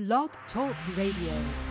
Blog Talk Radio.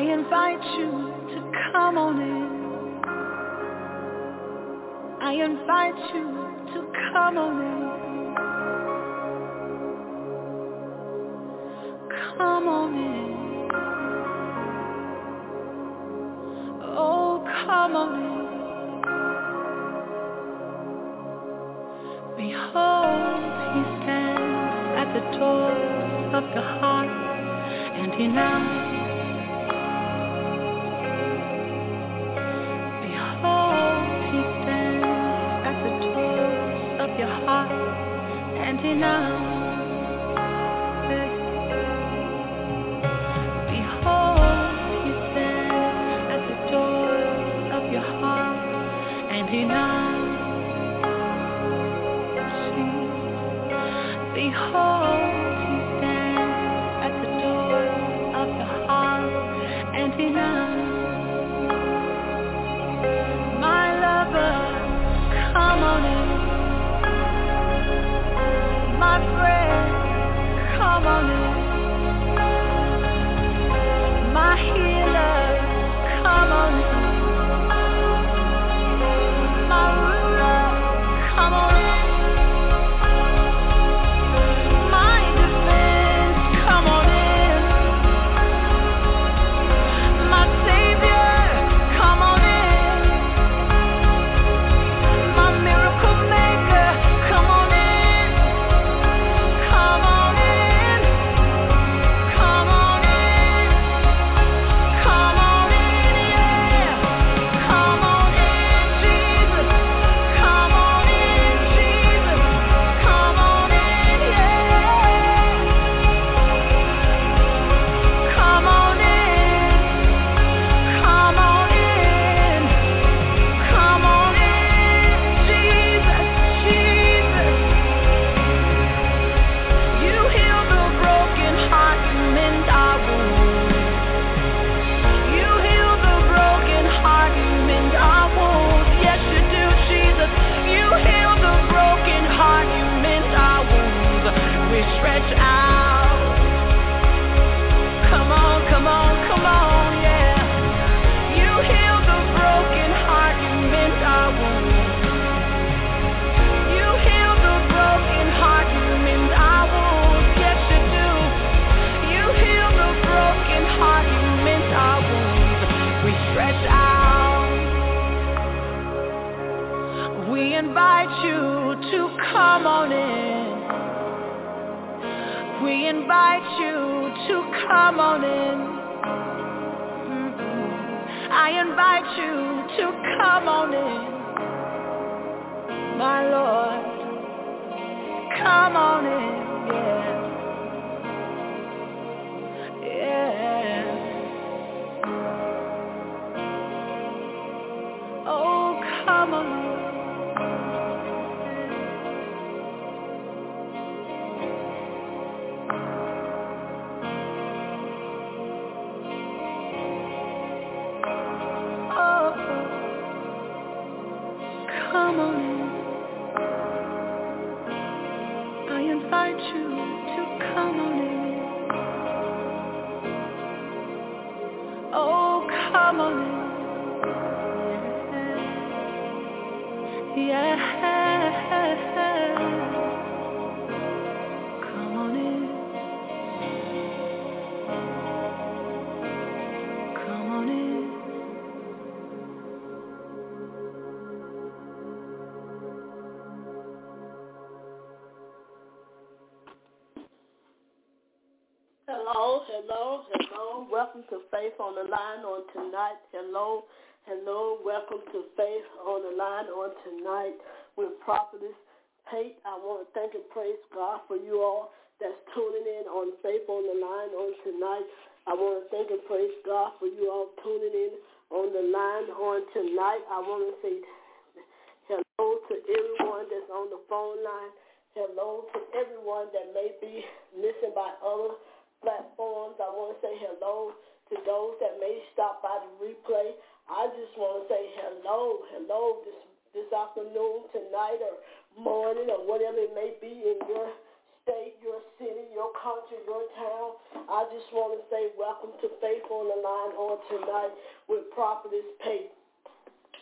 I invite you to come on in. I invite you to come on in. Come on in. Oh, come on in. Behold, he stands at the door of your heart and he knocks. Invite you to come on in. I invite you to come on in. My Lord, come on in, yeah. Hello, hello. Welcome to Faith on the Line on tonight with Prophetess Pate. I want to thank and praise God for you all that's tuning in on Faith on the Line on tonight. I want to thank and praise God for you all tuning in on the line on tonight. I want to say hello to everyone that's on the phone line. Hello to everyone that may be listening by other platforms. I want to say hello to those that may stop by the replay. I just want to say hello, hello this this afternoon, tonight, or morning, or whatever it may be in your state, your city, your country, your town. I just want to say welcome to Faith on the Line on tonight with Prophetess Pate.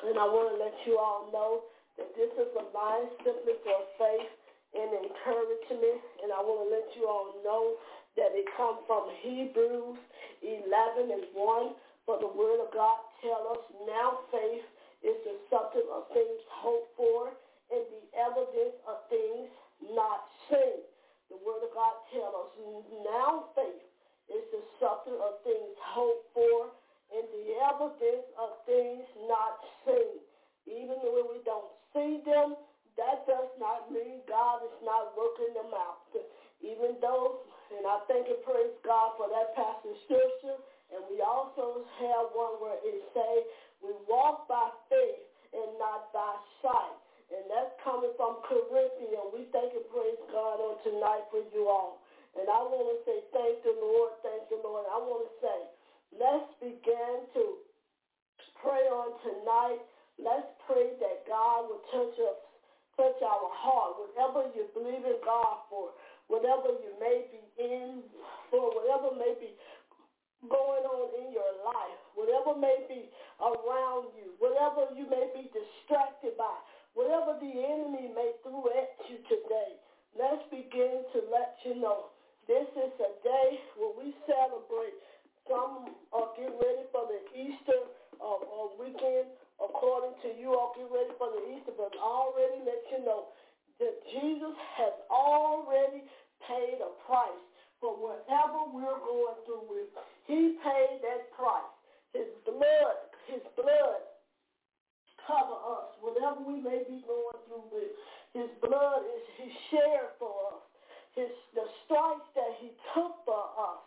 And I want to let you all know that this is a line simply for faith and encouragement. And I want to let you all know that it comes from Hebrews 11 and 1. For the word of God tell us now faith is the substance of things hoped for and the evidence of things not seen. The word of God tell us now faith is the substance of things hoped for and the evidence of things not seen. Even when we don't see them, that does not mean God is not working them out. Even though, and I thank and praise God for that passage scripture, and we also have one where it says, we walk by faith and not by sight. And that's coming from Corinthians. We thank and praise God on tonight for you all. And I want to say thank the Lord, thank the Lord. I want to say, let's begin to pray on tonight. Let's pray that God will touch us, touch our heart, whatever you believe in God for, whatever you may be in for, whatever may be going on in your life, whatever may be around you, whatever you may be distracted by, whatever the enemy may throw at you today, let's begin to let you know this is a day where we celebrate. Some are getting ready for the Easter uh, uh, weekend. According to you, all get ready for the Easter, but I already let you know that Jesus has already paid a price for whatever we're going through with. He paid that price. His blood, his blood cover us, whatever we may be going through with. His blood is he shared for us. His the stripes that he took for us,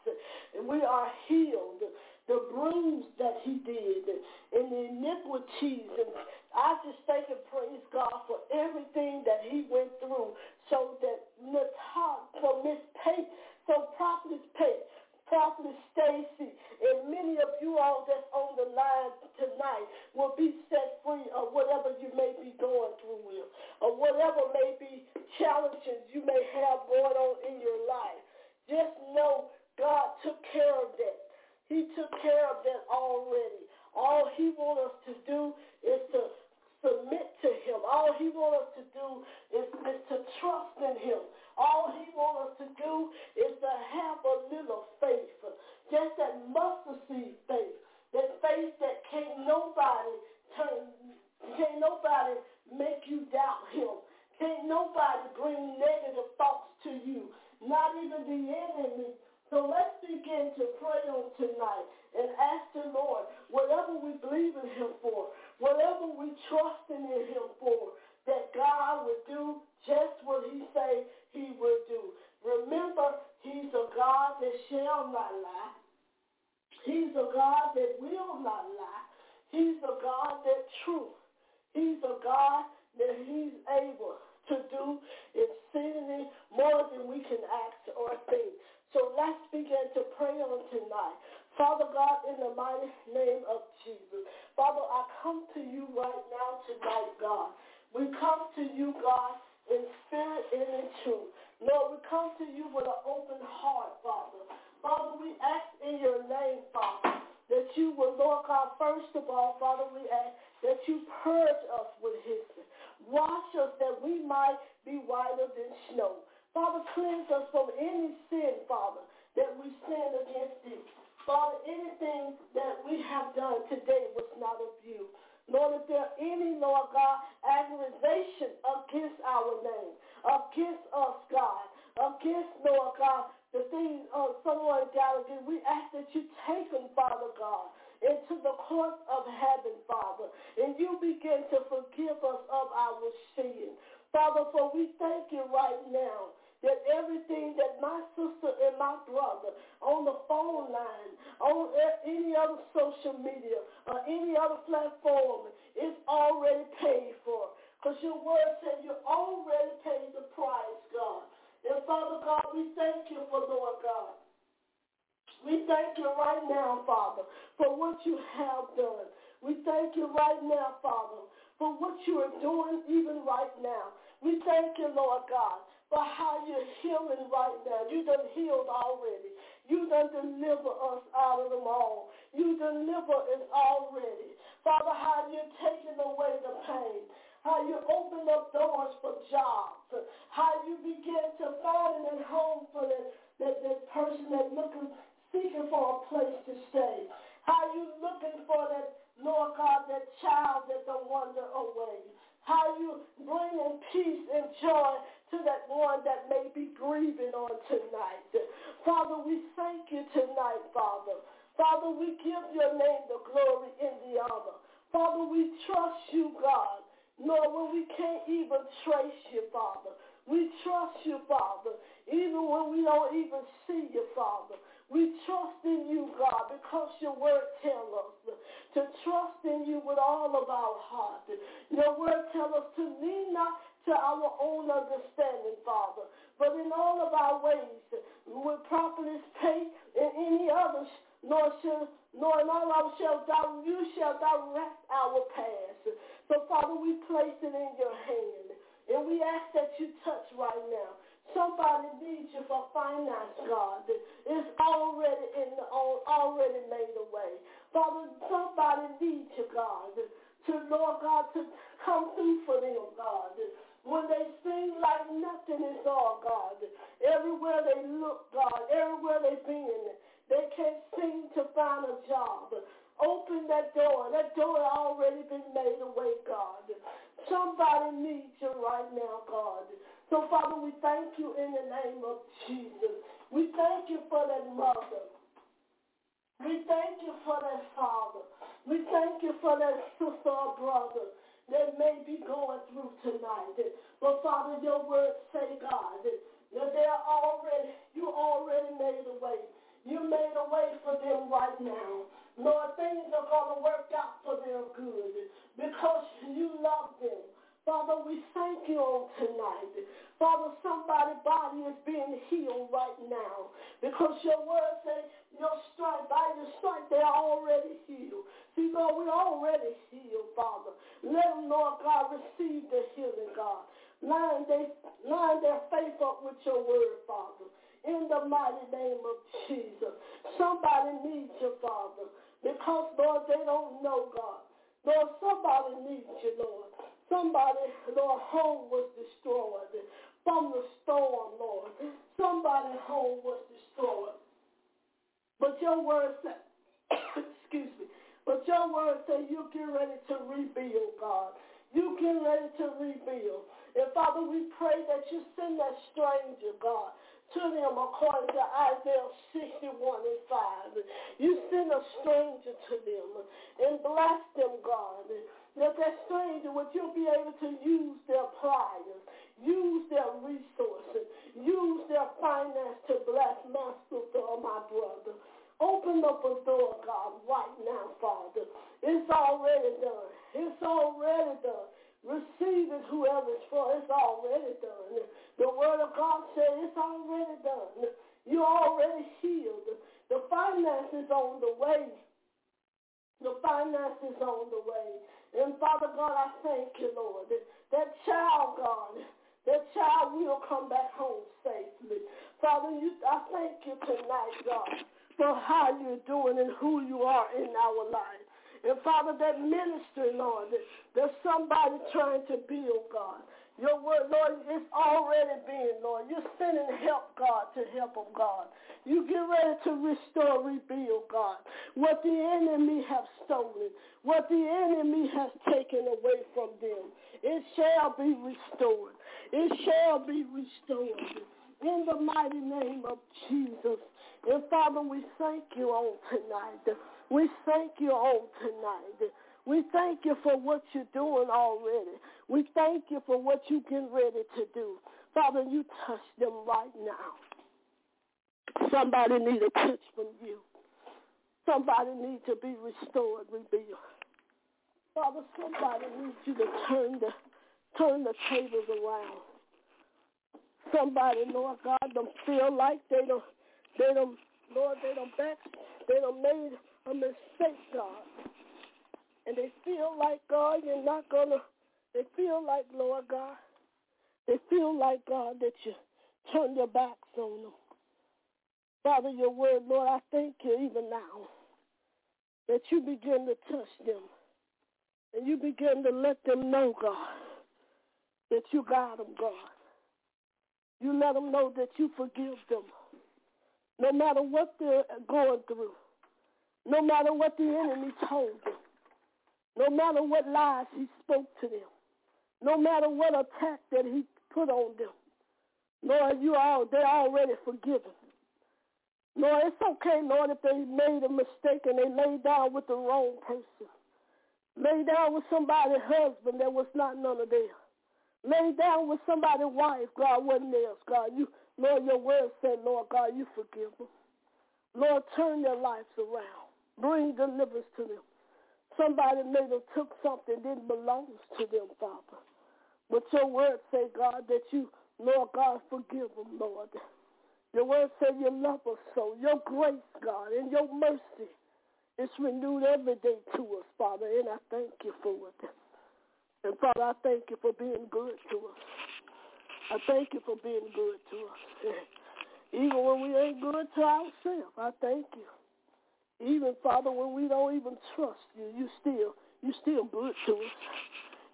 and we are healed. The bruise that he did, and the iniquities, and I just thank and praise God for everything that he went through, so that Natasha, so Miss Pate, so Prophetess Pate, Prophet Stacy, and many of you all that's on the line tonight will be set free of whatever you may be going through with, or whatever may be challenges you may have going on in your life. Just know God took care of that. He took care of that already. All he wants us to do is to submit to him. All he wants us to do is, is to trust in him. All he wants us to do is to have a little faith, just that mustard seed faith, that faith that can't nobody turn, can't nobody make you doubt him. Can't nobody bring negative thoughts to you, not even the enemy. So let's begin to pray on tonight and ask the Lord, whatever we believe in him for, whatever we trust in him for, that God will do just what he say he will do. Remember, he's a God that shall not lie. He's a God that will not lie. He's a God that truth. He's a God that he's able to do exceedingly more than we can ask or think. So let's begin to pray on tonight. Father God, in the mighty name of Jesus. Father, I come to you right now tonight, God. We come to you, God, in spirit and in truth. Lord, we come to you with an open heart, Father. Father, we ask in your name, Father, that you will, Lord God, first of all, Father, we ask that you purge us with hyssop. Wash us that we might be whiter than snow. Father, cleanse us from any sin, Father, that we sin against thee. Father, anything that we have done today was not of you. Lord, if there any, Lord God, accusation against our name, against us, God, against, Lord God, the things of uh, someone got against, we ask that you take them, Father God, into the courts of heaven, Father, and you begin to forgive us of our sin. Father, for we thank you right now that everything that my sister and my brother on the phone line, on any other social media, or any other platform is already paid for. Because your word said you already paid the price, God. And Father God, we thank you for Lord God. We thank you right now, Father, for what you have done. We thank you right now, Father, for what you are doing even right now. We thank you, Lord God, for how you're healing right now. You done healed already. You done deliver us out of them all. You deliver us already. Father, how you're taking away the pain. how you open up doors for jobs, how you begin to find a home for that, that, that person that looking, seeking for a place to stay, how you looking for that, Lord God, that child that don't wander away, how you bringing peace and joy to that one that may be grieving on tonight. Father, we thank you tonight, Father. Father, we give your name the glory and the honor. Father, we trust you, God. Lord, when we can't even trace you, Father. We trust you, Father, even when we don't even see you, Father. We trust in you, God, because your word tells us to trust in you with all of our heart. Your word tells us to lean not to our own understanding, Father, but in all of our ways, with properly pay in any others, nor shall nor in all our shall thou you shall direct our paths. So Father, we place it in your hand. And we ask that you touch right now. Somebody needs you for finance, God. It's already in the, already made away. Father, somebody needs you, God, to Lord God to come through for them, God. When they seem like nothing is all, God. Everywhere they look, God, everywhere they've been, they can't seem to find a job. Open that door. That door already been made away, God. Somebody needs you right now, God. So, Father, we thank you in the name of Jesus. We thank you for that mother. We thank you for that father. We thank you for that sister or brother that may be going through tonight. But, Father, your word say, God, that they're already, you already made a way. You made a way for them right now. Lord, things are going to work out for their good because you love them. Father, we thank you on tonight. Father, somebody's body is being healed right now because your word says your stripe, by your stripe, they're already healed. See, Lord, we're already healed, Father. Let them, Lord God, receive the healing, God. Line, they, line their faith up with your word, Father. In the mighty name of Jesus. Somebody needs you, Father. Because, Lord, they don't know, God. Lord, somebody needs you, Lord. Somebody, Lord, home was destroyed from the storm, Lord. Somebody home was destroyed. But your word said, excuse me, but your word said you get ready to rebuild, God. You get ready to rebuild. And Father, we pray that you send that stranger, God, to them according to Isaiah 61 and 5. You send a stranger to them and bless them, God. That that stranger, would you be able to use their pliers, use their resources, use their finance to bless my sister or my brother. Open up a door, God, right now, Father. It's already done. It's already done. Receive it, whoever it's for. It's already done. The word of God says it's already done. You're already healed. The finance is on the way. The finance is on the way. And Father God, I thank you, Lord. That that child, God, that child will come back home safely. Father, you, I thank you tonight, God, for how you're doing and who you are in our lives. And Father, that ministry, Lord, that there's somebody trying to build, God. Your word, Lord, it's already been, Lord. You're sending help, God, to help them, God. You get ready to restore, rebuild, God. What the enemy have stolen, what the enemy has taken away from them, it shall be restored. It shall be restored. In the mighty name of Jesus. And Father, we thank you all tonight. We thank you all tonight. We thank you for what you're doing already. We thank you for what you're getting ready to do. Father, you touch them right now. Somebody need a touch from you. Somebody needs to be restored, rebuilt. Father, somebody needs you to turn the turn the tables around. Somebody, Lord God, don't feel like they don't they don't Lord, they don't back they don't made a mistake, God. And they feel like, God, you're not to, they feel like, Lord God, they feel like, God, that you turn your backs on them. Father, your word, Lord, I thank you even now that you begin to touch them. And you begin to let them know, God, that you guide them, God. You let them know that you forgive them. No matter what they're going through. No matter what the enemy told them. No matter what lies he spoke to them. No matter what attack that he put on them. Lord, you all they're already forgiven. Lord, it's okay, Lord, if they made a mistake and they laid down with the wrong person. Lay down with somebody's husband that was not none of theirs. Lay down with somebody's wife, God, wasn't theirs, God. You, Lord, your word said, Lord God, you forgive them. Lord, turn their lives around. Bring deliverance to them. Somebody may have took something that didn't belong to them, Father. But your word say, God, that you, Lord God, forgive them, Lord. Your word say you love us so. Your grace, God, and your mercy is renewed every day to us, Father, and I thank you for it. And Father, I thank you for being good to us. I thank you for being good to us. Even when we ain't good to ourselves, I thank you. Even Father, when we don't even trust you, you still you still good to us.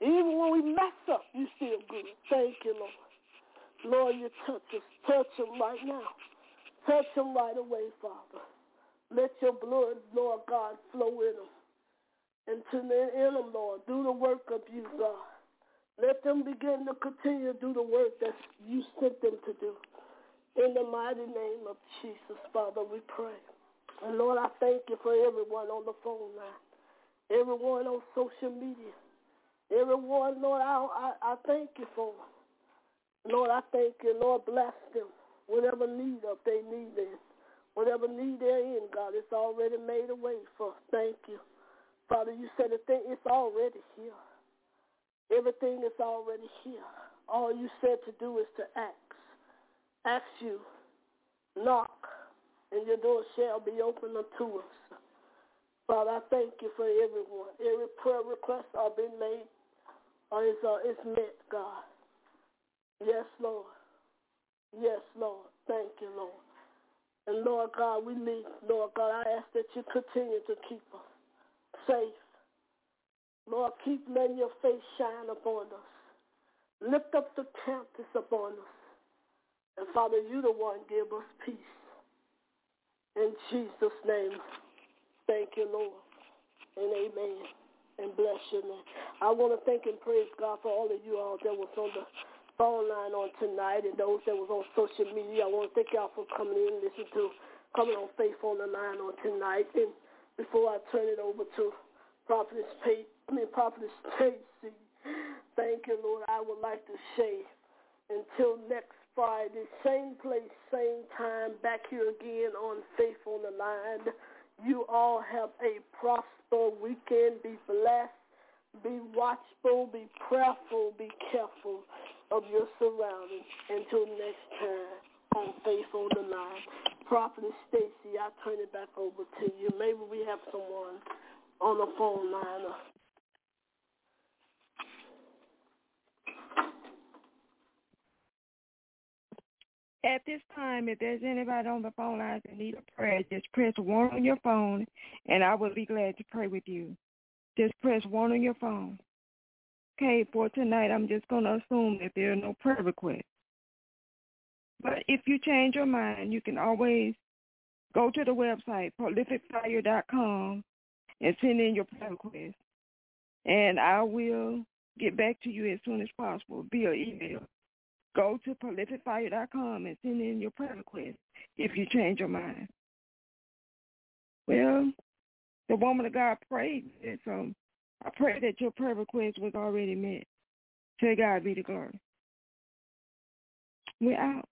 Even when we mess up, you still good. Thank you, Lord. Lord, you touch us. Touch them right now. Touch them right away, Father. Let your blood, Lord God, flow in them. And to in them, Lord, do the work of you, God. Let them begin to continue to do the work that you sent them to do. In the mighty name of Jesus, Father, we pray. And Lord, I thank you for everyone on the phone line, everyone on social media, everyone, Lord, I, I, I thank you for them. Lord, I thank you. Lord, bless them. Whatever need of they need in, whatever need they're in, God, it's already made a way for. Thank you. Father, you said the thing, it's already here. Everything is already here. All you said to do is to ask. Ask you, knock, and your door shall be open unto us. Father, I thank you for everyone. Every prayer request are been made or is, uh, is met, God. Yes, Lord. Yes, Lord. Thank you, Lord. And Lord God, we need, Lord God, I ask that you continue to keep us safe. Lord, keep letting your face shine upon us. Lift up the countenance upon us. And Father, you the one give us peace. In Jesus' name, thank you, Lord. And amen. And bless your name. I want to thank and praise God for all of you all that was on the phone line on tonight and those that was on social media. I want to thank y'all for coming in and listening to coming on Faith on the line on tonight. And before I turn it over to Prophetess Pate, I mean Prophetess Tracy, thank you, Lord. I would like to say until next Friday, same place, same time, back here again on Faith on the Line. You all have a prosper weekend. Be blessed. Be watchful. Be prayerful. Be careful of your surroundings. Until next time on Faith on the Line. Prophetess Stacy, I turn it back over to you. Maybe we have someone on the phone line. At this time, if there's anybody on the phone lines that need a prayer, just press one on your phone, and I will be glad to pray with you. Just press one on your phone. Okay, for tonight, I'm just going to assume that there are no prayer requests. But if you change your mind, you can always go to the website, prolificfire.com, and send in your prayer request. And I will get back to you as soon as possible via email. Go to prolificfire.com and send in your prayer request if you change your mind. Well, the woman of God prayed, so I pray that your prayer request was already met. To God be the glory. We're out.